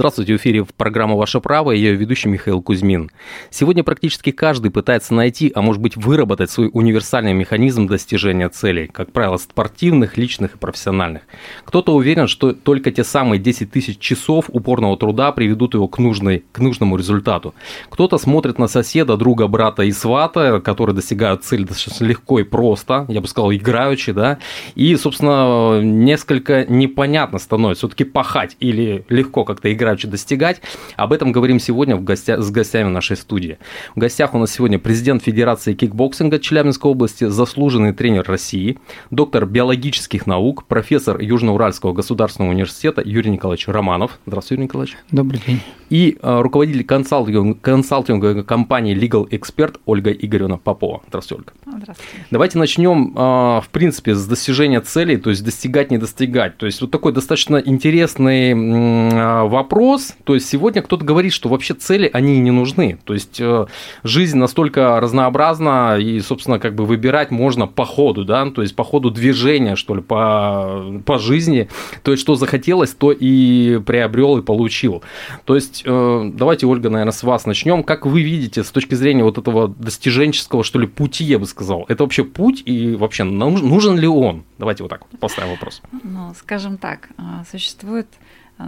Здравствуйте, в эфире программа «Ваше право» и ее ведущий Михаил Кузьмин. Сегодня практически каждый пытается найти, а может быть выработать свой универсальный механизм достижения целей, как правило, спортивных, личных и профессиональных. Кто-то уверен, что только те самые 10 тысяч часов упорного труда приведут его к, нужной, к нужному результату. Кто-то смотрит на соседа, друга, брата и свата, которые достигают цели достаточно легко и просто, я бы сказал, играючи, да, и, собственно, несколько непонятно становится, все-таки пахать или легко как-то играть играючи достигать. Об этом говорим сегодня в гостя... с гостями нашей студии. В гостях у нас сегодня президент Федерации кикбоксинга Челябинской области, заслуженный тренер России, доктор биологических наук, профессор Южноуральского государственного университета Юрий Николаевич Романов. Здравствуйте, Юрий Николаевич. Добрый день. И а, руководитель консалтинг... консалтинговой компании Legal Expert Ольга Игоревна Попова. Здравствуйте, Ольга. Здравствуйте. Давайте начнем, а, в принципе, с достижения целей, то есть достигать, не достигать. То есть вот такой достаточно интересный а, вопрос. То есть сегодня кто-то говорит, что вообще цели, они не нужны. То есть э, жизнь настолько разнообразна, и, собственно, как бы выбирать можно по ходу, да, то есть по ходу движения, что ли, по, по жизни. То есть что захотелось, то и приобрел и получил. То есть э, давайте, Ольга, наверное, с вас начнем. Как вы видите с точки зрения вот этого достиженческого, что ли, пути, я бы сказал, это вообще путь и вообще нужен ли он? Давайте вот так поставим вопрос. Ну, скажем так, э, существует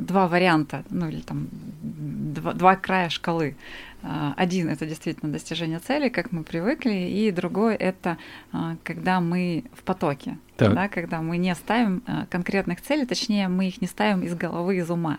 два варианта, ну или там два, два края шкалы. Один это действительно достижение цели, как мы привыкли, и другой это когда мы в потоке, да, когда мы не ставим конкретных целей, точнее мы их не ставим из головы, из ума.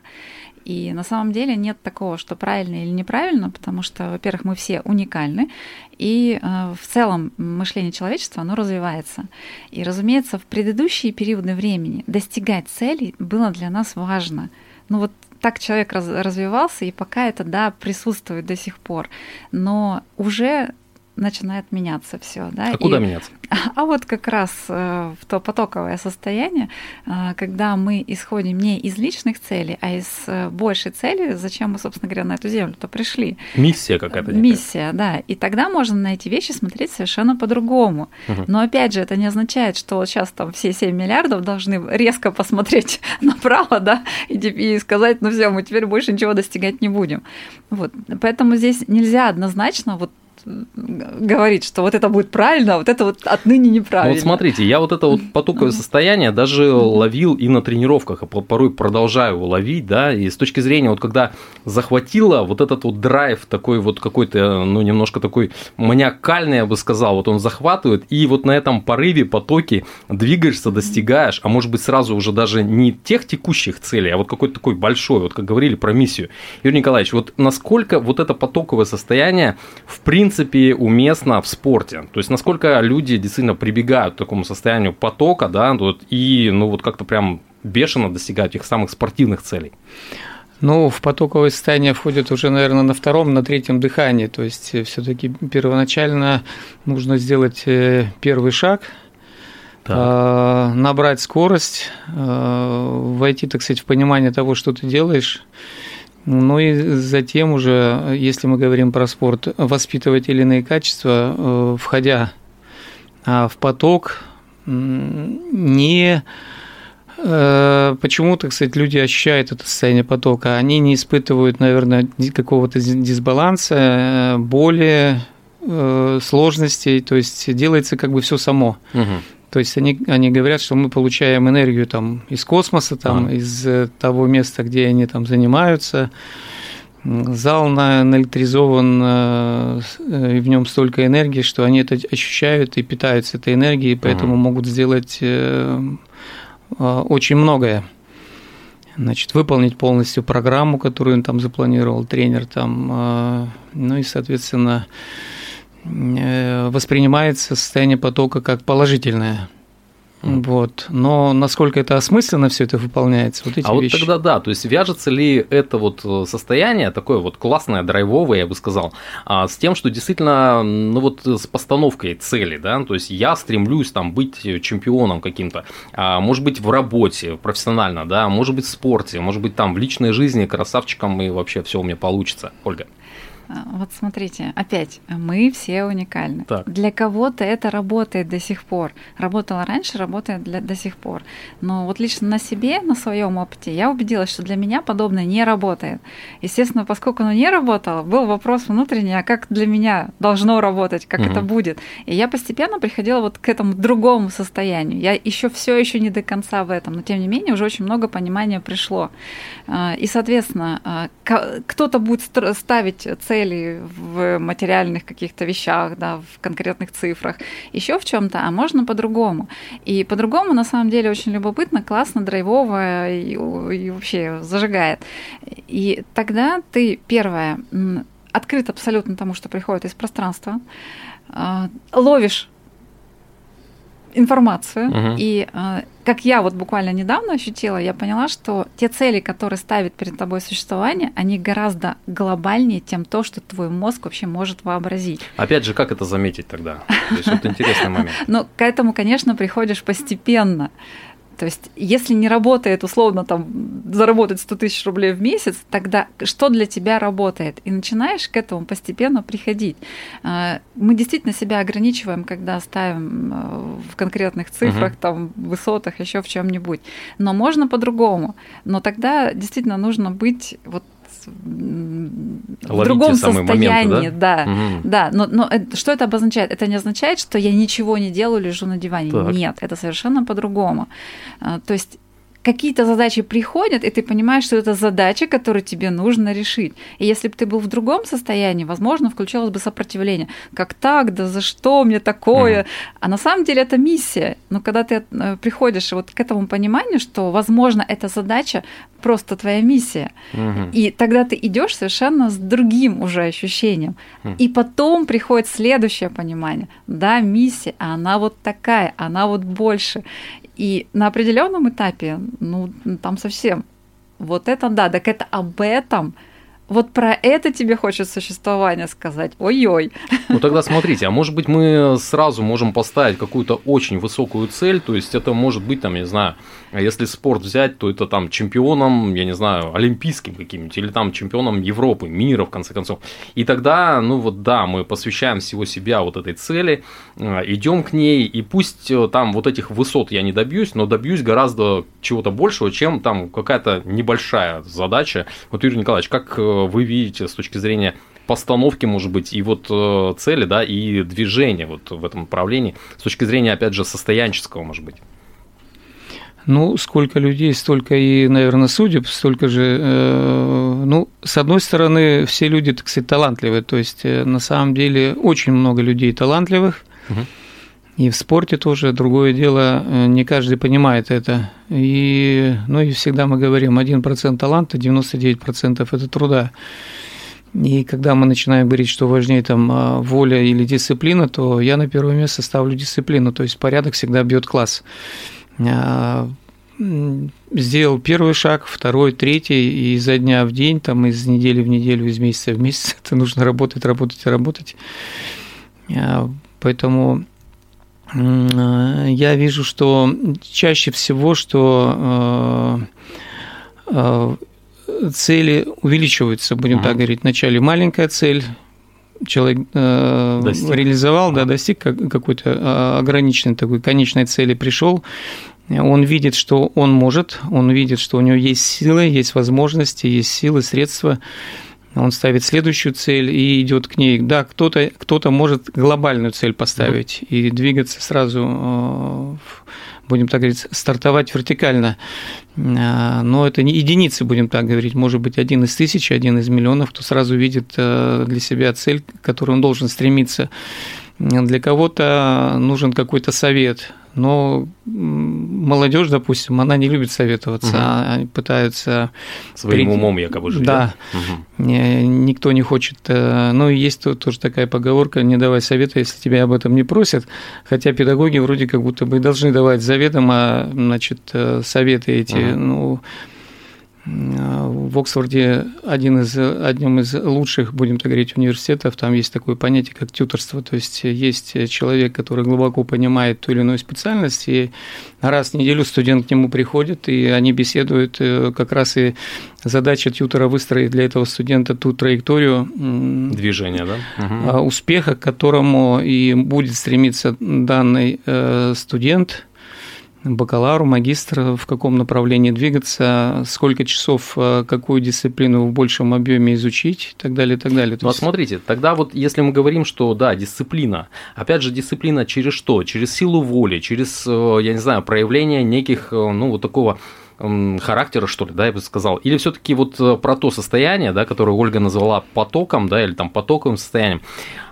И на самом деле нет такого, что правильно или неправильно, потому что, во-первых, мы все уникальны, и э, в целом мышление человечества, оно развивается. И, разумеется, в предыдущие периоды времени достигать целей было для нас важно. Ну вот так человек раз, развивался, и пока это, да, присутствует до сих пор. Но уже начинает меняться все. Да? А и, куда меняться? А вот как раз э, в то потоковое состояние, э, когда мы исходим не из личных целей, а из э, большей цели, зачем мы, собственно говоря, на эту землю-то пришли. Миссия какая-то. Миссия, да. И тогда можно на эти вещи смотреть совершенно по-другому. Угу. Но опять же, это не означает, что сейчас там все 7 миллиардов должны резко посмотреть направо, да, и, и сказать, ну все, мы теперь больше ничего достигать не будем. Вот. Поэтому здесь нельзя однозначно вот говорить, что вот это будет правильно, а вот это вот отныне неправильно. Ну, вот смотрите, я вот это вот потоковое состояние даже ловил и на тренировках, а порой продолжаю его ловить, да, и с точки зрения вот когда захватило вот этот вот драйв такой вот какой-то, ну, немножко такой маниакальный, я бы сказал, вот он захватывает, и вот на этом порыве, потоке двигаешься, достигаешь, а может быть сразу уже даже не тех текущих целей, а вот какой-то такой большой, вот как говорили про миссию. Юрий Николаевич, вот насколько вот это потоковое состояние в принципе принципе, уместно в спорте. То есть, насколько люди действительно прибегают к такому состоянию потока, да, вот, и, ну, вот как-то прям бешено достигают тех самых спортивных целей. Ну, в потоковое состояние входит уже, наверное, на втором, на третьем дыхании. То есть, э, все-таки первоначально нужно сделать э, первый шаг, так. Э, набрать скорость, войти, так сказать, в понимание того, что ты делаешь, ну и затем уже, если мы говорим про спорт, воспитывать или иные качества, э, входя а, в поток, не э, почему, так сказать, люди ощущают это состояние потока. Они не испытывают, наверное, какого-то дисбаланса, э, боли, сложностей, то есть делается как бы все само. Угу. То есть они, они говорят, что мы получаем энергию там из космоса, там, а. из э, того места, где они там занимаются. Зал наэлектризован, э, и в нем столько энергии, что они это ощущают и питаются этой энергией, поэтому ага. могут сделать э, очень многое. Значит, выполнить полностью программу, которую он там запланировал, тренер там, ну и, соответственно, Э, воспринимается состояние потока как положительное. Вот. Но насколько это осмысленно все это выполняется, вот эти а вещи. вот тогда да, то есть вяжется ли это вот э, состояние, такое вот классное, драйвовое, я бы сказал, а, с тем, что действительно, ну вот с постановкой цели, да, то есть я стремлюсь там быть чемпионом каким-то, а, может быть в работе, профессионально, да, может быть в спорте, может быть там в личной жизни красавчиком и вообще все у меня получится. Ольга. А, вот смотрите, опять, мы все уникальны. Так. Для кого-то это работает до сих пор. Работало раньше, работает для, до сих пор. Но вот лично на себе, на своем опыте, я убедилась, что для меня подобное не работает. Естественно, поскольку оно не работало, был вопрос внутренний, а как для меня должно работать, как угу. это будет. И я постепенно приходила вот к этому другому состоянию. Я еще все еще не до конца в этом, но тем не менее уже очень много понимания пришло. А, и, соответственно, а, кто-то будет ставить цель цели в материальных каких-то вещах, да, в конкретных цифрах, еще в чем-то, а можно по-другому. И по-другому на самом деле очень любопытно, классно, драйвово и, и вообще зажигает. И тогда ты, первое, открыт абсолютно тому, что приходит из пространства, а, ловишь информацию. Угу. И э, как я вот буквально недавно ощутила, я поняла, что те цели, которые ставит перед тобой существование, они гораздо глобальнее, чем то, что твой мозг вообще может вообразить. Опять же, как это заметить тогда? То есть вот интересный момент. Ну, к этому, конечно, приходишь постепенно. То есть, если не работает, условно, там, заработать 100 тысяч рублей в месяц, тогда что для тебя работает? И начинаешь к этому постепенно приходить. А, мы действительно себя ограничиваем, когда ставим э, в конкретных цифрах, угу. там, высотах, еще в чем-нибудь. Но можно по-другому. Но тогда действительно нужно быть вот в другом состоянии, моменты, да, да, угу. да. Но, но что это обозначает? Это не означает, что я ничего не делаю, лежу на диване. Так. Нет, это совершенно по-другому. А, то есть какие-то задачи приходят, и ты понимаешь, что это задача, которую тебе нужно решить. И если бы ты был в другом состоянии, возможно, включалось бы сопротивление. Как так? Да за что мне такое? Mm. А на самом деле это миссия. Но когда ты э, приходишь вот к этому пониманию, что, возможно, эта задача просто твоя миссия, mm-hmm. и тогда ты идешь совершенно с другим уже ощущением. Mm. И потом приходит следующее понимание. Да, миссия, она вот такая, она вот больше. И на определенном этапе, ну, там совсем. Вот это да, так это об этом – вот про это тебе хочет существование сказать. Ой-ой. Ну тогда смотрите, а может быть мы сразу можем поставить какую-то очень высокую цель, то есть это может быть там, я не знаю, если спорт взять, то это там чемпионом, я не знаю, олимпийским каким-нибудь, или там чемпионом Европы, мира, в конце концов. И тогда, ну вот да, мы посвящаем всего себя вот этой цели, э, идем к ней, и пусть э, там вот этих высот я не добьюсь, но добьюсь гораздо чего-то большего, чем там какая-то небольшая задача. Вот, Юрий Николаевич, как э, вы видите с точки зрения постановки, может быть, и вот э, цели, да, и движения вот в этом направлении, с точки зрения, опять же, состоянческого, может быть? Ну, сколько людей, столько и, наверное, судеб, столько же. Э, ну, с одной стороны, все люди, так сказать, талантливые. То есть, э, на самом деле, очень много людей талантливых. Угу. И в спорте тоже другое дело, э, не каждый понимает это. И, ну и всегда мы говорим, 1% таланта, 99% это труда. И когда мы начинаем говорить, что важнее там а, воля или дисциплина, то я на первое место ставлю дисциплину, то есть порядок всегда бьет класс. А, сделал первый шаг, второй, третий, и изо дня в день, там, из недели в неделю, из месяца в месяц, это нужно работать, работать и работать. А, поэтому я вижу, что чаще всего, что э, э, цели увеличиваются, будем угу. так говорить. Вначале маленькая цель, человек достиг. реализовал, да, достиг какой-то ограниченной такой конечной цели, пришел, он видит, что он может, он видит, что у него есть силы, есть возможности, есть силы, средства, он ставит следующую цель и идет к ней. Да, кто-то кто может глобальную цель поставить mm-hmm. и двигаться сразу, э, будем так говорить, стартовать вертикально. Э, но это не единицы, будем так говорить. Может быть, один из тысячи, один из миллионов, кто сразу видит э, для себя цель, к которой он должен стремиться. Для кого-то нужен какой-то совет, Но молодежь, допустим, она не любит советоваться, угу. они пытаются... Своим перейти... умом якобы жить. Да, угу. никто не хочет. Э, ну, есть тоже такая поговорка, не давай совета, если тебя об этом не просят. Хотя педагоги вроде как будто бы должны давать заведомо, значит, э, советы эти. Угу. Ну, в Оксфорде один из, одним из лучших, будем так говорить, университетов, там есть такое понятие, как тьюторство, то есть есть человек, который глубоко понимает ту или иную специальность, и раз в неделю студент к нему приходит, и они беседуют, э, как раз и задача тьютора выстроить для этого студента ту траекторию движения, да? угу. успеха, к которому и будет стремиться данный э, студент – бакалавру, магистр, в каком направлении двигаться, сколько часов э, какую дисциплину в большем объеме изучить и так далее, и так далее. Ну, а смотрите, тогда вот если мы говорим, что да, дисциплина, опять же, дисциплина через что? Через силу воли, через, э, я не знаю, проявление неких, э, ну, вот такого характера, что ли, да, я бы сказал, или все-таки вот э, про то состояние, да, которое Ольга назвала потоком, да, или там потоковым состоянием,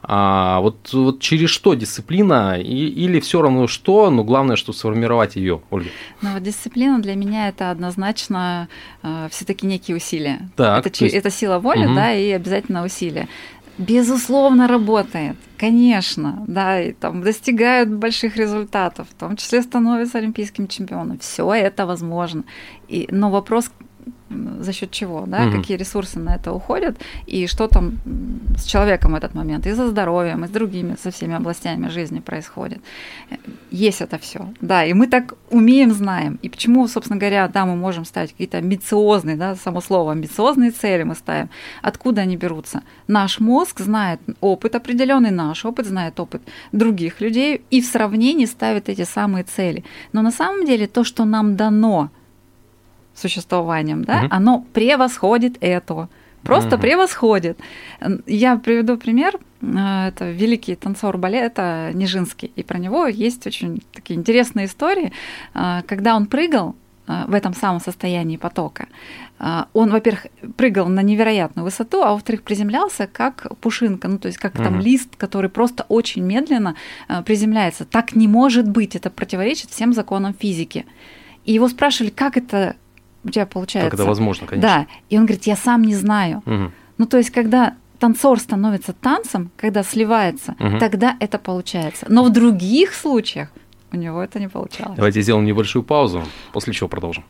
а вот, вот через что дисциплина, и, или все равно что, но главное, что сформировать ее, Ольга? Ну вот дисциплина для меня это однозначно э, все-таки некие усилия. Так, это, есть... это сила воли, угу. да, и обязательно усилия безусловно, работает, конечно, да, и там достигают больших результатов, в том числе становятся олимпийским чемпионом. Все это возможно. И, но вопрос, за счет чего, да, угу. какие ресурсы на это уходят, и что там с человеком в этот момент, и со здоровьем, и с другими, со всеми областями жизни происходит. Есть это все, да, и мы так умеем, знаем. И почему, собственно говоря, да, мы можем ставить какие-то амбициозные, да, само слово амбициозные цели мы ставим. Откуда они берутся? Наш мозг знает опыт определенный, наш опыт знает опыт других людей, и в сравнении ставит эти самые цели. Но на самом деле то, что нам дано – существованием, да, угу. оно превосходит этого. Просто угу. превосходит. Я приведу пример. Э, это великий танцор балета Нижинский. И про него есть очень такие интересные истории. Э, когда он прыгал э, в этом самом состоянии потока, он, во-первых, прыгал на невероятную высоту, а во-вторых, приземлялся как пушинка, ну то есть как угу. там лист, который просто очень медленно приземляется. Так не может быть, это противоречит всем законам физики. И его спрашивали, как это у тебя получается. Как это возможно, конечно. Да. И он говорит, я сам не знаю. Угу. Ну, то есть, когда танцор становится танцем, когда сливается, угу. тогда это получается. Но в других случаях у него это не получалось. Давайте сделаем небольшую паузу, после чего продолжим.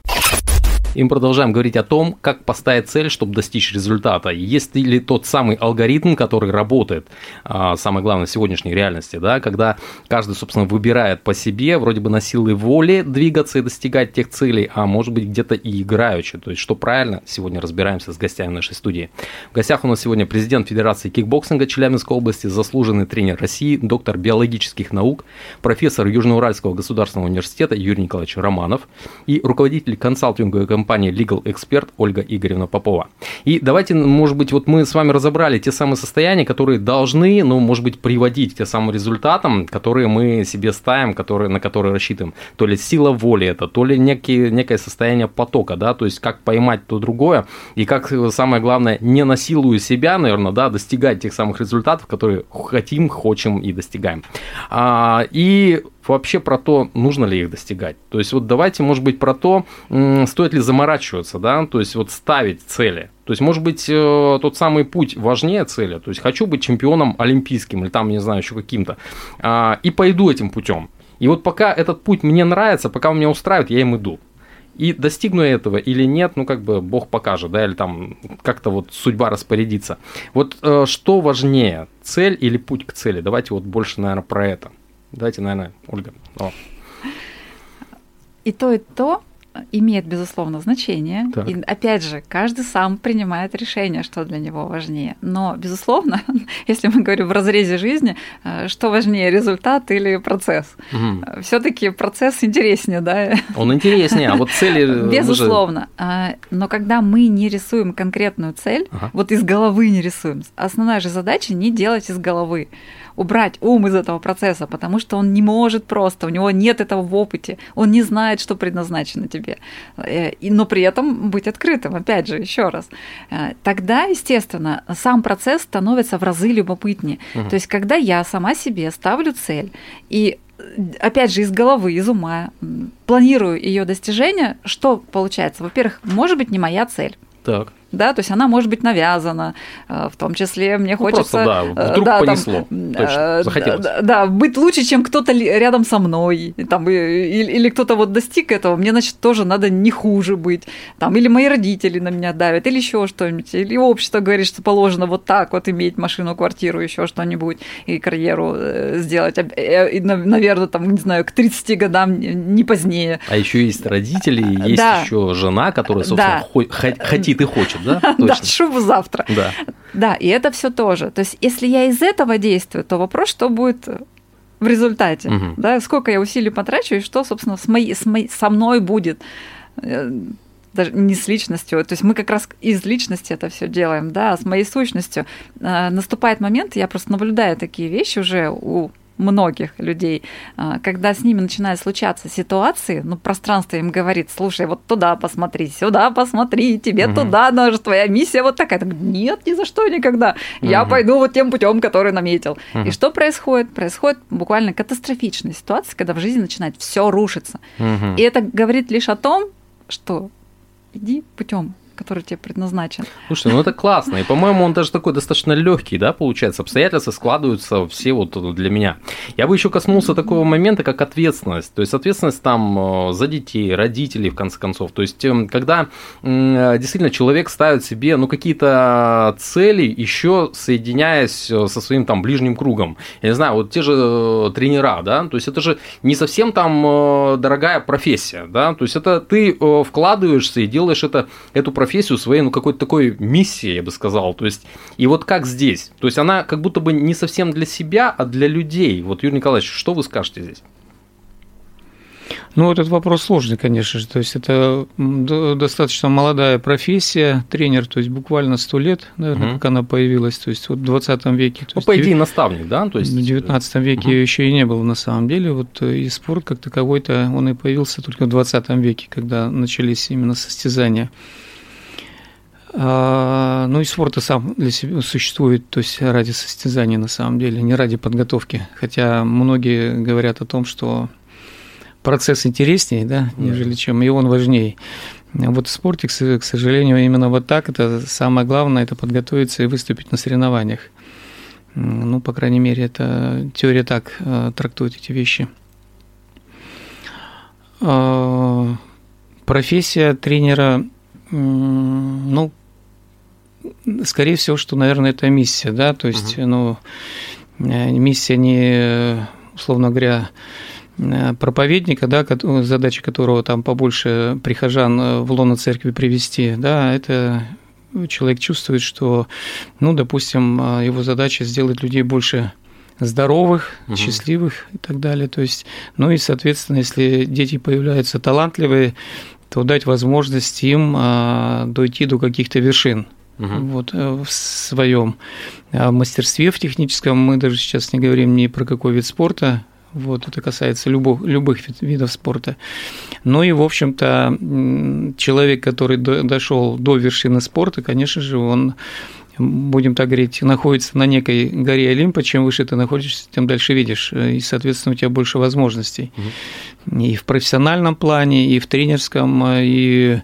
И мы продолжаем говорить о том, как поставить цель, чтобы достичь результата. Есть ли тот самый алгоритм, который работает, а, самое главное, в сегодняшней реальности, да, когда каждый, собственно, выбирает по себе, вроде бы на силе воли двигаться и достигать тех целей, а может быть где-то и играючи. То есть, что правильно, сегодня разбираемся с гостями нашей студии. В гостях у нас сегодня президент Федерации кикбоксинга Челябинской области, заслуженный тренер России, доктор биологических наук, профессор Южноуральского государственного университета Юрий Николаевич Романов и руководитель консалтинговой компании компании Legal Expert Ольга Игоревна Попова. И давайте, может быть, вот мы с вами разобрали те самые состояния, которые должны, ну, может быть, приводить к тем самым результатам, которые мы себе ставим, которые, на которые рассчитываем. То ли сила воли это, то ли некие, некое состояние потока, да, то есть как поймать то другое, и как, самое главное, не насилуя себя, наверное, да, достигать тех самых результатов, которые хотим, хочем и достигаем. А, и вообще про то, нужно ли их достигать. То есть вот давайте, может быть, про то, стоит ли заморачиваться, да, то есть вот ставить цели. То есть, может быть, э, тот самый путь важнее цели. То есть, хочу быть чемпионом олимпийским или там, не знаю, еще каким-то. А, и пойду этим путем. И вот пока этот путь мне нравится, пока он меня устраивает, я им иду. И достигну этого или нет, ну как бы Бог покажет, да, или там как-то вот судьба распорядится. Вот э, что важнее, цель или путь к цели? Давайте вот больше, наверное, про это. Давайте, наверное, Ольга. О. И то, и то имеет, безусловно, значение. Так. И опять же, каждый сам принимает решение, что для него важнее. Но, безусловно, если мы говорим в разрезе жизни, э, что важнее, результат или процесс? Угу. Все-таки процесс интереснее, да? Он интереснее, а вот цели. Безусловно. Уже... Но когда мы не рисуем конкретную цель, ага. вот из головы не рисуем, основная же задача не делать из головы убрать ум из этого процесса, потому что он не может просто, у него нет этого в опыте, он не знает, что предназначено тебе. Э, но при этом быть открытым, опять же, еще раз. Э, тогда, естественно, сам процесс становится в разы любопытнее. Угу. То есть, когда я сама себе ставлю цель и опять же, из головы, из ума, планирую ее достижение, что получается? Во-первых, может быть, не моя цель. Так да, то есть она может быть навязана, э, в том числе мне ну, хочется... Просто, да, э, вдруг да, понесло, там, точно, э, захотелось. Да, да, быть лучше, чем кто-то рядом со мной, там, или, или кто-то вот достиг этого, мне, значит, тоже надо не хуже быть, там, или мои родители на меня давят, или еще что-нибудь, или общество говорит, что положено вот так вот иметь машину, квартиру, еще что-нибудь, и карьеру сделать, и, наверное, там, не знаю, к 30 годам, не позднее. А еще есть родители, есть да. еще жена, которая, собственно, да. хотит и хочет да? Да, шубу завтра. Да. Да, и это все тоже. То есть, если я из этого действую, то вопрос, что будет в результате, угу. да, сколько я усилий потрачу и что, собственно, с моей, с моей, со мной будет э, даже не с личностью, то есть мы как раз из личности это все делаем, да, а с моей сущностью. Э, наступает момент, я просто наблюдаю такие вещи уже у многих людей, а, когда с ними начинают случаться ситуации, ну, пространство им говорит, слушай, вот туда посмотри, сюда посмотри, тебе угу. туда даже твоя миссия вот такая. Так, Нет, ни за что никогда. Я угу. пойду вот тем путем, который наметил. Угу. И что происходит? Происходит буквально катастрофичная ситуация, когда в жизни начинает все рушиться. Угу. И это говорит лишь о том, что иди путем который тебе предназначен. Слушай, ну это классно. И, по-моему, он даже такой достаточно легкий, да, получается. Обстоятельства складываются все вот для меня. Я бы еще коснулся такого момента, как ответственность. То есть ответственность там э, за детей, родителей, в конце концов. То есть, эм, когда действительно человек ставит себе, ну, какие-то цели, еще соединяясь э, со своим там ближним кругом. Я не знаю, вот те же э, тренера, да, то есть это же не совсем там дорогая профессия, да, то есть это ты вкладываешься и делаешь это, эту профессию профессию своей, ну, какой-то такой миссией, я бы сказал. То есть, и вот как здесь? То есть, она как будто бы не совсем для себя, а для людей. Вот, Юрий Николаевич, что вы скажете здесь? Ну, этот вопрос сложный, конечно же. То есть это достаточно молодая профессия, тренер, то есть буквально сто лет, наверное, угу. как она появилась. То есть вот в 20 веке. Ну, по идее, наставник, да? То есть... В 19 веке угу. еще и не было на самом деле. Вот и спорт как таковой-то, он и появился только в 20 веке, когда начались именно состязания. А, ну и спорт и сам для себя существует, то есть ради состязания на самом деле, не ради подготовки. Хотя многие говорят о том, что процесс интереснее, да, нежели чем и он важнее. Вот в спорте, к сожалению, именно вот так, это самое главное, это подготовиться и выступить на соревнованиях. Ну, по крайней мере, это теория так э, трактует эти вещи. А, профессия тренера, ну, скорее всего, что, наверное, это миссия, да, то есть, угу. ну, э, миссия не, условно говоря, э, проповедника, да, задача которого там побольше прихожан э, в лоно церкви привести, да, это человек чувствует, что, ну, допустим, его задача сделать людей больше здоровых, угу. счастливых и так далее. То есть, ну и, соответственно, если дети появляются талантливые, то дать возможность им дойти до каких-то вершин угу. вот, э, в своем а мастерстве в техническом. Мы даже сейчас не говорим ни про какой вид спорта, вот, это касается любых, любых видов спорта. Ну и, в общем-то, человек, который дошел до вершины спорта, конечно же, он будем так говорить, находится на некой горе Олимпа, чем выше ты находишься, тем дальше видишь, и, соответственно, у тебя больше возможностей. Угу. И в профессиональном плане, и в тренерском, и,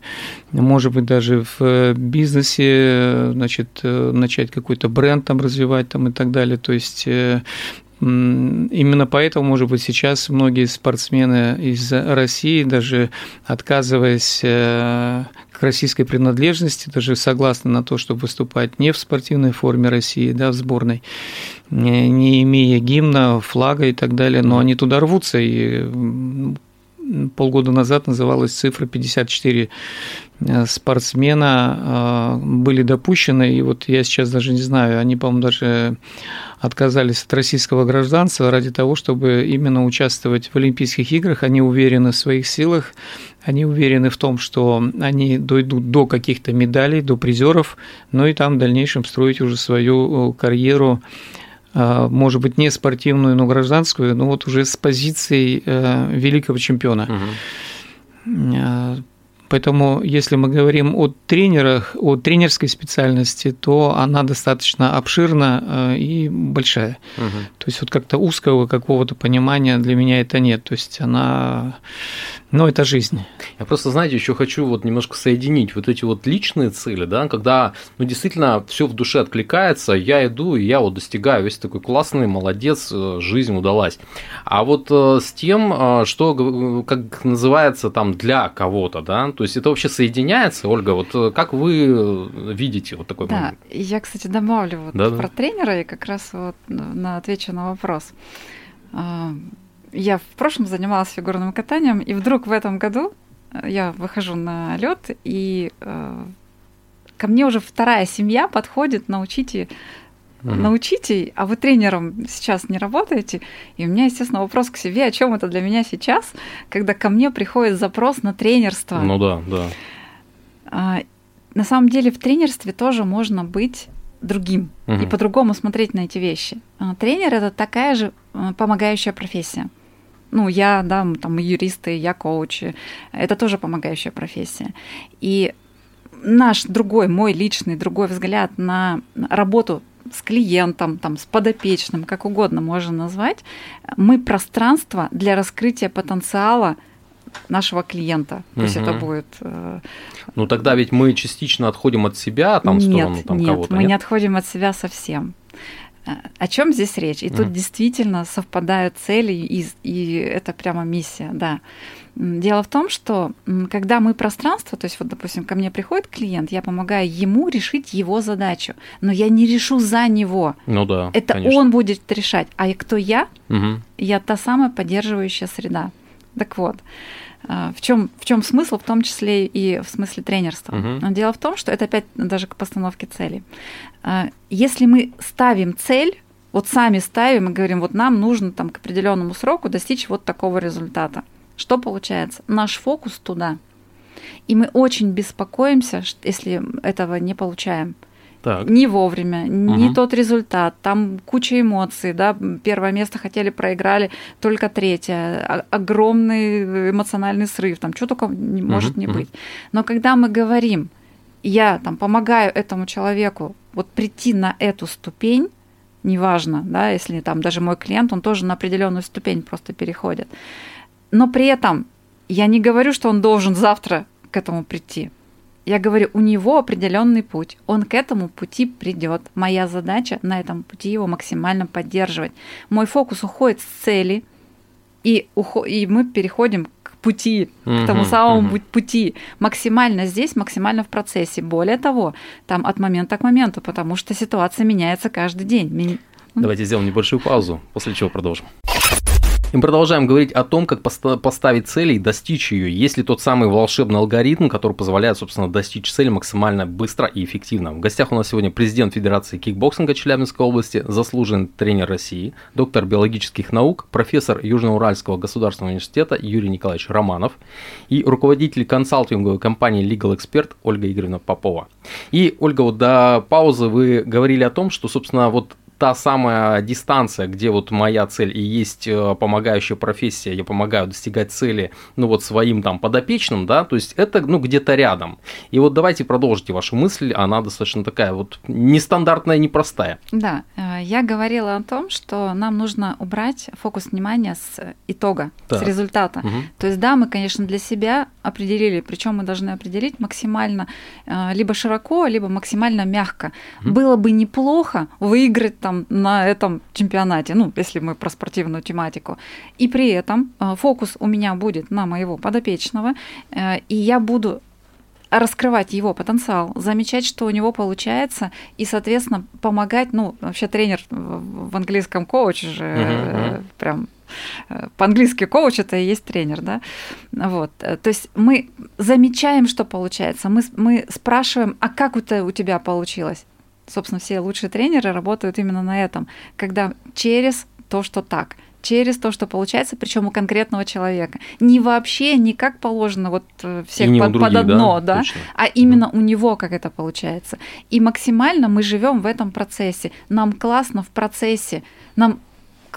может быть, даже в бизнесе, значит, начать какой-то бренд там развивать там и так далее. То есть э, Именно поэтому, может быть, сейчас многие спортсмены из России, даже отказываясь э, к российской принадлежности, даже согласны на то, чтобы выступать не в спортивной форме России, да, в сборной, не имея гимна, флага и так далее, но они туда рвутся, и полгода назад называлась цифра 54 э, спортсмена э, были допущены, и вот я сейчас даже не знаю, они, по-моему, даже отказались от российского гражданства ради того, чтобы именно участвовать в Олимпийских играх. Они уверены в своих силах, они уверены в том, что они дойдут до каких-то медалей, до призеров, ну и там в дальнейшем строить уже свою э, карьеру э, может быть, не спортивную, но гражданскую, но вот уже с позицией э, великого чемпиона. Угу. Поэтому, если мы говорим о тренерах, о тренерской специальности, то она достаточно обширна э, и большая. Угу. То есть вот как-то узкого какого-то понимания для меня это нет. То есть она, ну, это жизнь. Я просто, знаете, еще хочу вот немножко соединить вот эти вот личные цели, да, когда, ну, действительно все в душе откликается, я иду и я вот достигаю, весь такой классный, молодец, э, жизнь удалась. А вот э, с тем, что, как называется там для кого-то, да, то есть это вообще соединяется, Ольга? Вот э, как вы видите вот такой да, момент? Я, кстати, добавлю вот да, про да. тренера и как раз вот на, отвечу на вопрос. Я в прошлом занималась фигурным катанием, и вдруг в этом году э, я выхожу на лед, и э, ко мне уже вторая семья подходит, научите Угу. Научите, а вы тренером сейчас не работаете. И у меня, естественно, вопрос к себе, о чем это для меня сейчас, когда ко мне приходит запрос на тренерство. Ну да, да. А, на самом деле в тренерстве тоже можно быть другим угу. и по-другому смотреть на эти вещи. А, тренер это такая же а, помогающая профессия. Ну, я, да, там юристы, я коучи. Это тоже помогающая профессия. И наш другой, мой личный другой взгляд на работу с клиентом, там, с подопечным, как угодно можно назвать, мы пространство для раскрытия потенциала нашего клиента. То угу. есть это будет. Э, ну тогда ведь мы частично отходим от себя, там, в сторону там, нет, кого-то. Мы нет, не отходим от себя совсем. Э, о чем здесь речь? И mm. тут действительно совпадают цели, и, и это прямо миссия, да. Дело в том, что когда мы пространство, то есть вот, допустим, ко мне приходит клиент, я помогаю ему решить его задачу, но я не решу за него. Ну да. Это конечно. он будет решать. А кто я? Угу. Я та самая поддерживающая среда. Так вот, а, в чем, в чем смысл, в том числе и в смысле тренерства? Угу. Дело в том, что это опять даже к постановке цели. А, если мы ставим цель, вот сами ставим и говорим, вот нам нужно там к определенному сроку достичь вот такого результата – что получается? Наш фокус туда. И мы очень беспокоимся, если этого не получаем. Так. Не вовремя, угу. не тот результат, там куча эмоций, да, первое место хотели, проиграли, только третье, огромный эмоциональный срыв, там что только не, угу. может не быть. Но когда мы говорим, я там помогаю этому человеку вот прийти на эту ступень, неважно, да, если там даже мой клиент, он тоже на определенную ступень просто переходит, но при этом я не говорю, что он должен завтра к этому прийти. Я говорю, у него определенный путь, он к этому пути придет. Моя задача на этом пути его максимально поддерживать. Мой фокус уходит с цели, и, ухо- и мы переходим к пути, к тому самому э пути. Максимально здесь, максимально в процессе. Более того, там от момента к моменту, потому что ситуация меняется каждый день. Давайте сделаем небольшую паузу, после чего продолжим. И мы продолжаем говорить о том, как поставить цели и достичь ее. Есть ли тот самый волшебный алгоритм, который позволяет, собственно, достичь цели максимально быстро и эффективно. В гостях у нас сегодня президент Федерации кикбоксинга Челябинской области, заслуженный тренер России, доктор биологических наук, профессор Южноуральского государственного университета Юрий Николаевич Романов и руководитель консалтинговой компании Legal Expert Ольга Игоревна Попова. И, Ольга, вот до паузы вы говорили о том, что, собственно, вот та самая дистанция, где вот моя цель и есть э, помогающая профессия, я помогаю достигать цели, ну вот своим там подопечным, да, то есть это, ну, где-то рядом. И вот давайте продолжите вашу мысль, она достаточно такая вот нестандартная, непростая. Да, э, я говорила о том, что нам нужно убрать фокус внимания с итога, так. с результата. Угу. То есть, да, мы, конечно, для себя определили, причем мы должны определить максимально э, либо широко, либо максимально мягко. Угу. Было бы неплохо выиграть там на этом чемпионате, ну, если мы про спортивную тематику. И при этом э, фокус у меня будет на моего подопечного, э, и я буду раскрывать его потенциал, замечать, что у него получается, и, соответственно, помогать, ну, вообще тренер в английском коуч же uh-huh. прям по-английски коуч это и есть тренер, да, вот, то есть мы замечаем, что получается, мы, мы спрашиваем, а как это у тебя получилось, собственно, все лучшие тренеры работают именно на этом, когда через то, что так, через то, что получается, причем у конкретного человека. Не вообще, не как положено вот э, всех под, других, под одно, да, да а именно у него как это получается. И максимально мы живем в этом процессе. Нам классно в процессе, нам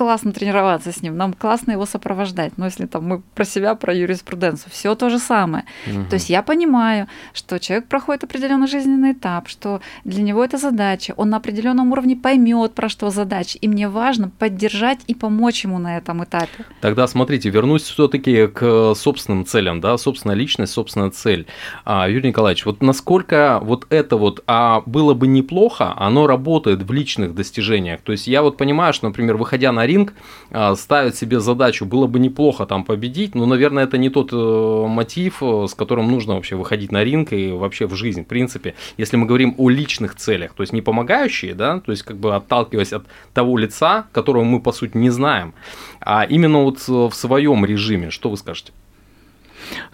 классно тренироваться с ним, нам классно его сопровождать. Но если там мы про себя, про юриспруденцию, все то же самое. Угу. То есть я понимаю, что человек проходит определенный жизненный этап, что для него это задача, он на определенном уровне поймет, про что задача, и мне важно поддержать и помочь ему на этом этапе. Тогда смотрите, вернусь все-таки к собственным целям, да, собственная личность, собственная цель. А, Юрий Николаевич, вот насколько вот это вот, а было бы неплохо, оно работает в личных достижениях. То есть я вот понимаю, что, например, выходя на ринг, а, ставят себе задачу, было бы неплохо там победить, но, наверное, это не тот э, мотив, э, с которым нужно вообще выходить на ринг и вообще в жизнь, в принципе. Если мы говорим о личных целях, то есть не помогающие, да, то есть как бы отталкиваясь от того лица, которого мы, по сути, не знаем, а именно вот в своем режиме, что вы скажете?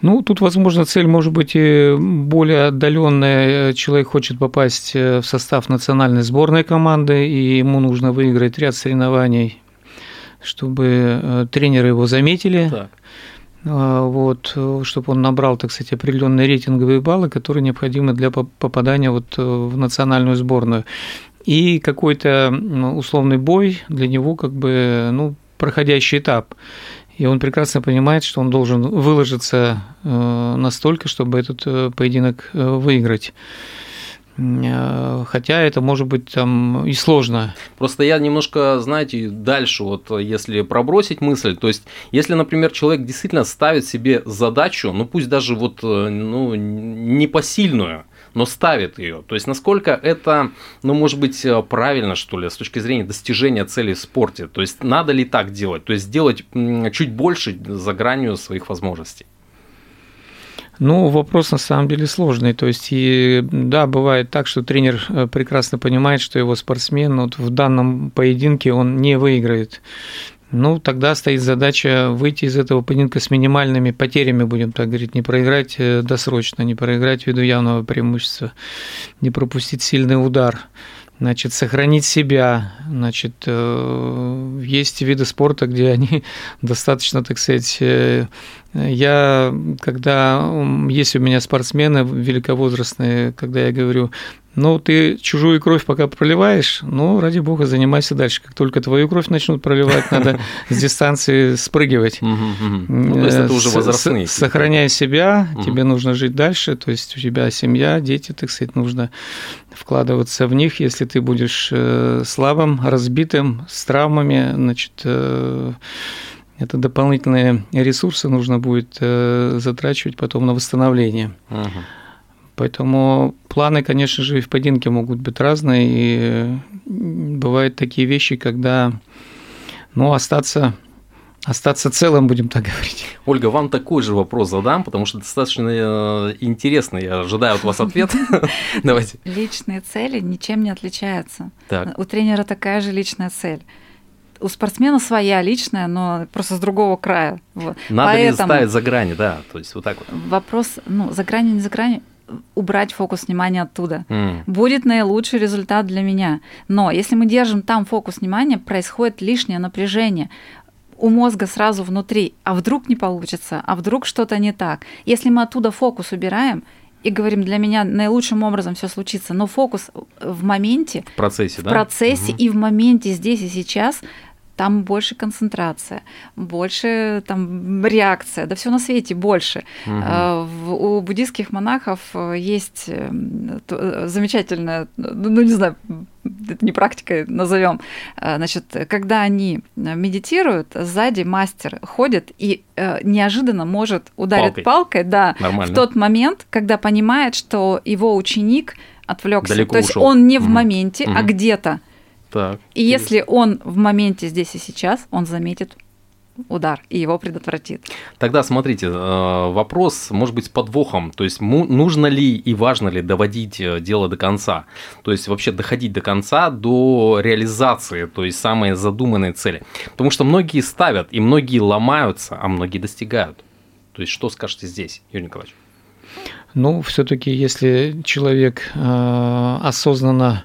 Ну, тут, возможно, цель может быть и более отдаленная. Человек хочет попасть э, в состав национальной сборной команды, и ему нужно выиграть ряд соревнований, чтобы э, тренеры его заметили. Так. А, вот, чтобы он набрал, так сказать, определенные рейтинговые баллы, которые необходимы для попадания вот э, в национальную сборную. И какой-то условный бой для него как бы ну, проходящий этап. И он прекрасно понимает, что он должен выложиться э, настолько, чтобы этот э, поединок э, выиграть. Хотя это может быть там и сложно. Просто я немножко, знаете, дальше вот если пробросить мысль, то есть если, например, человек действительно ставит себе задачу, ну пусть даже вот ну, непосильную, но ставит ее. То есть насколько это, ну, может быть, э, правильно, что ли, с точки зрения достижения цели в спорте. То есть надо ли так делать? То есть сделать чуть больше за гранью своих возможностей. Ну, вопрос на самом деле сложный. То есть, и да, бывает так, что тренер э, прекрасно понимает, что его спортсмен вот в данном поединке он не выиграет. Ну, тогда стоит задача выйти из этого поединка с минимальными потерями, будем так говорить, не проиграть э, досрочно, не проиграть ввиду явного преимущества, не пропустить сильный удар значит, сохранить себя, значит, э, есть виды спорта, где они достаточно, так сказать, э, я, когда есть у меня спортсмены великовозрастные, когда я говорю, ну, ты чужую кровь пока проливаешь, ну, ради бога, занимайся дальше. Как только твою кровь начнут проливать, надо с дистанции спрыгивать. Ну, то есть это уже возрастные. Сохраняя себя, тебе нужно жить дальше, то есть у тебя семья, дети, так сказать, нужно вкладываться в них. Если ты будешь э, слабым, разбитым, с травмами, значит, э, это дополнительные ресурсы нужно будет э, затрачивать потом на восстановление. Угу. Поэтому планы, конечно же, и в поединке могут быть разные. И бывают такие вещи, когда ну, остаться остаться целым, будем так говорить. Ольга, вам такой же вопрос задам, потому что достаточно э, интересно. Я ожидаю от вас ответ. Давайте. Личные цели ничем не отличаются. Так. У тренера такая же личная цель у спортсмена своя личная, но просто с другого края. Вот. Надо Поэтому ли ставить за грани, да, то есть вот так вот. Вопрос, ну, за грани, не за грани, убрать фокус внимания оттуда. Mm. Будет наилучший результат для меня. Но если мы держим там фокус внимания, происходит лишнее напряжение у мозга сразу внутри. А вдруг не получится? А вдруг что-то не так? Если мы оттуда фокус убираем и говорим, для меня наилучшим образом все случится, но фокус в моменте, в процессе, в да? процессе угу. и в моменте здесь и сейчас, там больше концентрация, больше там реакция, да все на свете больше. Угу. У буддийских монахов э, есть э, замечательная, ну, ну не знаю, это не практикой назовем, значит, когда они медитируют, сзади мастер ходит и неожиданно может ударить палкой, палкой да, Нормально. в тот момент, когда понимает, что его ученик отвлекся. Далеко То есть ушел. он не в моменте, угу. а где-то. Так, и если он в моменте здесь и сейчас, он заметит удар и его предотвратит. Тогда смотрите, э, вопрос может быть с подвохом, то есть нужно ли и важно ли доводить э, дело до конца, то есть вообще доходить до конца, до реализации, то есть самой задуманной цели. Потому что многие ставят и многие ломаются, а многие достигают. То есть что скажете здесь, Юрий Николаевич? Ну, все-таки, если человек э, осознанно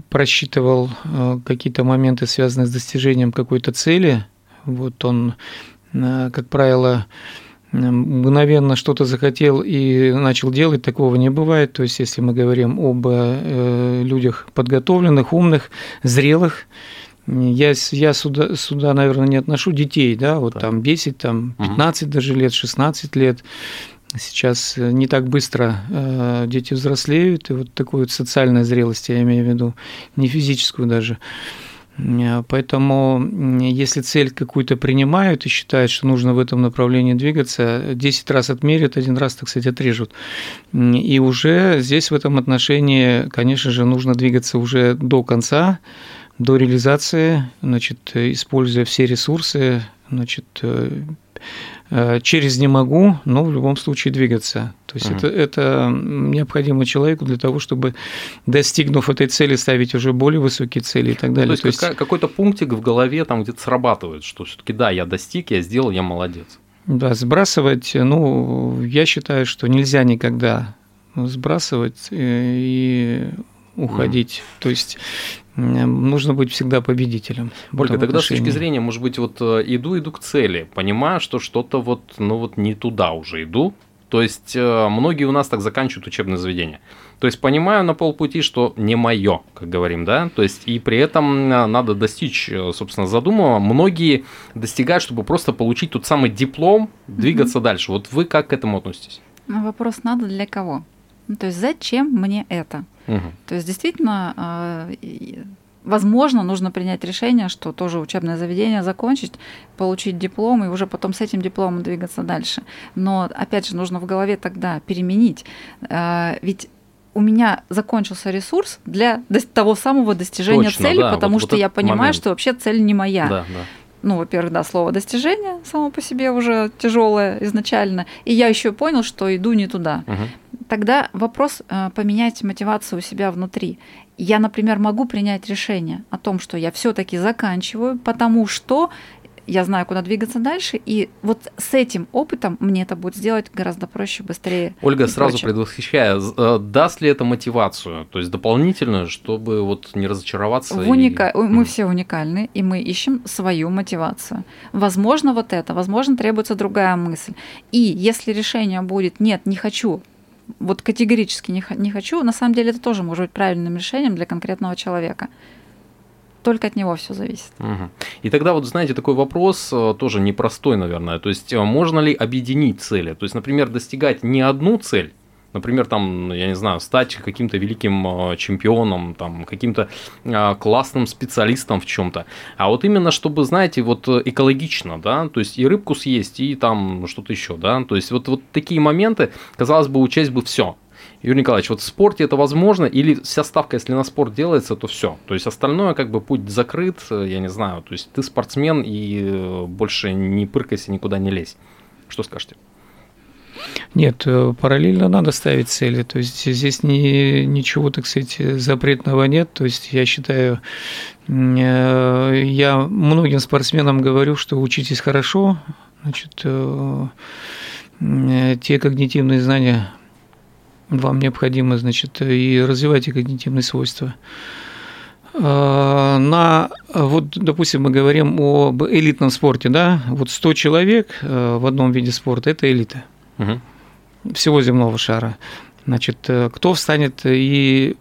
просчитывал э, какие-то моменты, связанные с достижением какой-то цели. Вот он, э, как правило, мгновенно что-то захотел и начал делать, такого не бывает. То есть, если мы говорим об э, людях подготовленных, умных, зрелых, Я, я сюда, сюда, наверное, не отношу детей, да, вот да. там 10, там 15 угу. даже лет, 16 лет. Сейчас не так быстро э, дети взрослеют, и вот такую вот социальную зрелость я имею в виду, не физическую даже. Э, поэтому, если цель какую-то принимают и считают, что нужно в этом направлении двигаться, 10 раз отмерят, один раз, так сказать, отрежут. И уже здесь в этом отношении, конечно же, нужно двигаться уже до конца, до реализации, значит, используя все ресурсы, значит, э, э, через не могу, но в любом случае двигаться. То есть угу. это, это необходимо человеку для того, чтобы, достигнув этой цели, ставить уже более высокие цели и так далее. То есть, То есть... какой-то пунктик в голове там где-то срабатывает, что все-таки да, я достиг, я сделал, я молодец. Да, сбрасывать, ну, я считаю, что нельзя никогда сбрасывать э, и уходить. Mm. То есть нужно быть всегда победителем. Ольга, тогда отношении. с точки зрения, может быть, вот э, иду, иду к цели, понимаю, что что-то вот, ну вот не туда уже иду. То есть э, многие у нас так заканчивают учебное заведение. То есть понимаю на полпути, что не мое, как говорим, да. То есть и при этом э, надо достичь, собственно, задуманного. Многие достигают, чтобы просто получить тот самый диплом, двигаться mm-hmm. дальше. Вот вы как к этому относитесь? Ну, вопрос надо для кого? Ну, то есть зачем мне это? Угу. То есть действительно, а, возможно, нужно принять решение, что тоже учебное заведение закончить, получить диплом и уже потом с этим дипломом двигаться дальше. Но опять же, нужно в голове тогда переменить. А, ведь у меня закончился ресурс для того самого достижения Точно, цели, да, потому вот, что вот я понимаю, момент. что вообще цель не моя. Да, да. Ну, во-первых, да, слово достижение само по себе уже тяжелое изначально. И я еще понял, что иду не туда. Угу тогда вопрос э, поменять мотивацию у себя внутри. Я, например, могу принять решение о том, что я все-таки заканчиваю, потому что я знаю, куда двигаться дальше, и вот с этим опытом мне это будет сделать гораздо проще, быстрее. Ольга, сразу проще. предвосхищая, э, даст ли это мотивацию, то есть дополнительную, чтобы вот не разочароваться? В уника... и... Мы все уникальны, и мы ищем свою мотивацию. Возможно, вот это, возможно, требуется другая мысль. И если решение будет «нет, не хочу», вот категорически не, не хочу, на самом деле это тоже может быть правильным решением для конкретного человека. Только от него все зависит. Угу. И тогда вот, знаете, такой вопрос э, тоже непростой, наверное. То есть, э, можно ли объединить цели? То есть, например, достигать не одну цель, Например, там, я не знаю, стать каким-то великим э, чемпионом, там, каким-то э, классным специалистом в чем-то. А вот именно, чтобы, знаете, вот экологично, да, то есть и рыбку съесть, и там что-то еще, да, то есть вот, вот такие моменты, казалось бы, учесть бы все. Юрий Николаевич, вот в спорте это возможно, или вся ставка, если на спорт делается, то все. То есть остальное как бы путь закрыт, э, я не знаю, то есть ты спортсмен и больше не пыркайся, никуда не лезь. Что скажете? Нет, э, параллельно надо ставить цели. То есть здесь ни, ничего, так сказать, запретного нет. То есть я считаю, э, я многим спортсменам говорю, что учитесь хорошо, значит, э, те когнитивные знания вам необходимы, значит, и развивайте когнитивные свойства. На, вот, допустим, мы говорим об элитном спорте, да, вот 100 человек в одном виде спорта – это элита – угу. всего земного шара. Значит, э, кто встанет и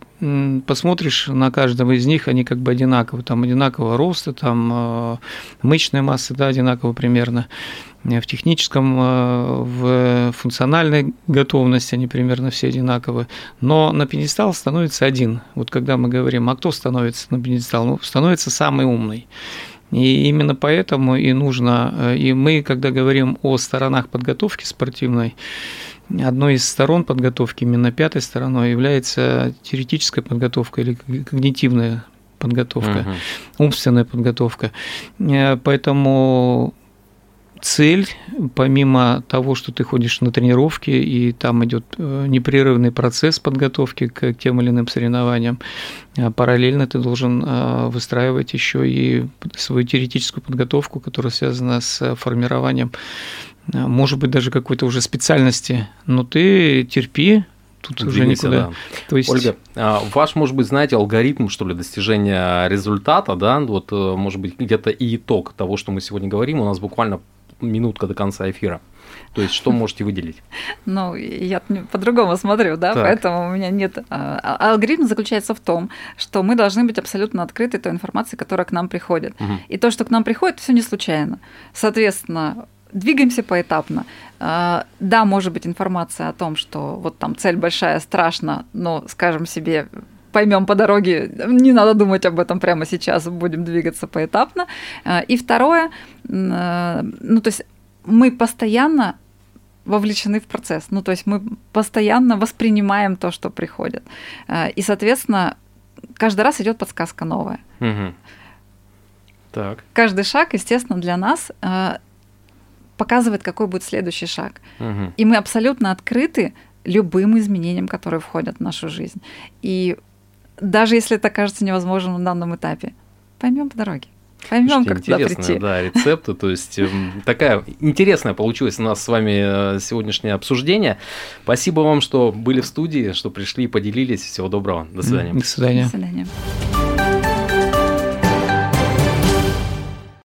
посмотришь на каждого из них, они как бы одинаковы, там одинакового роста, там э, мышечная масса, да, одинаково примерно. Э, в техническом, в функциональной готовности они примерно все одинаковы. Но на пьедестал становится один. Вот когда мы говорим, а кто становится на пьедестал? Ну, становится самый умный. И именно поэтому и нужно, э, и мы, когда говорим о сторонах подготовки спортивной, одной из сторон подготовки, именно пятой стороной, является теоретическая подготовка или когнитивная подготовка, угу. умственная подготовка. Э, поэтому цель, помимо того, что ты ходишь на тренировки, и там идет э, непрерывный процесс подготовки к тем или иным соревнованиям, а параллельно ты должен э, выстраивать еще и свою теоретическую подготовку, которая связана с формированием, э, может быть, даже какой-то уже специальности, но ты терпи, тут Двигайся, уже никуда. Да. То есть... Ольга, а, ваш, может быть, знаете, алгоритм, что ли, достижения результата, да, вот, может быть, где-то и итог того, что мы сегодня говорим, у нас буквально минутка до конца эфира. То есть что можете выделить? Ну, я по-другому смотрю, да, так. поэтому у меня нет... А, а, алгоритм заключается в том, что мы должны быть абсолютно открыты той информации, которая к нам приходит. Угу. И то, что к нам приходит, все не случайно. Соответственно, двигаемся поэтапно. А, да, может быть информация о том, что вот там цель большая, страшно, но, скажем себе, поймем по дороге, не надо думать об этом прямо сейчас, будем двигаться поэтапно. И второе, ну то есть мы постоянно вовлечены в процесс. Ну, то есть мы постоянно воспринимаем то, что приходит. Э, и, соответственно, каждый раз идет подсказка новая. Угу. Так. Каждый шаг, естественно, для нас э, показывает, какой будет следующий шаг. Угу. И мы абсолютно открыты любым изменениям, которые входят в нашу жизнь. И даже если это кажется невозможным на данном этапе, поймем по дороге. Поймем, как туда прийти. Да, рецепты. То есть эм, такая интересная получилась у нас с вами э, сегодняшнее обсуждение. Спасибо вам, что были в студии, что пришли и поделились. Всего доброго. До свидания. До свидания. До свидания.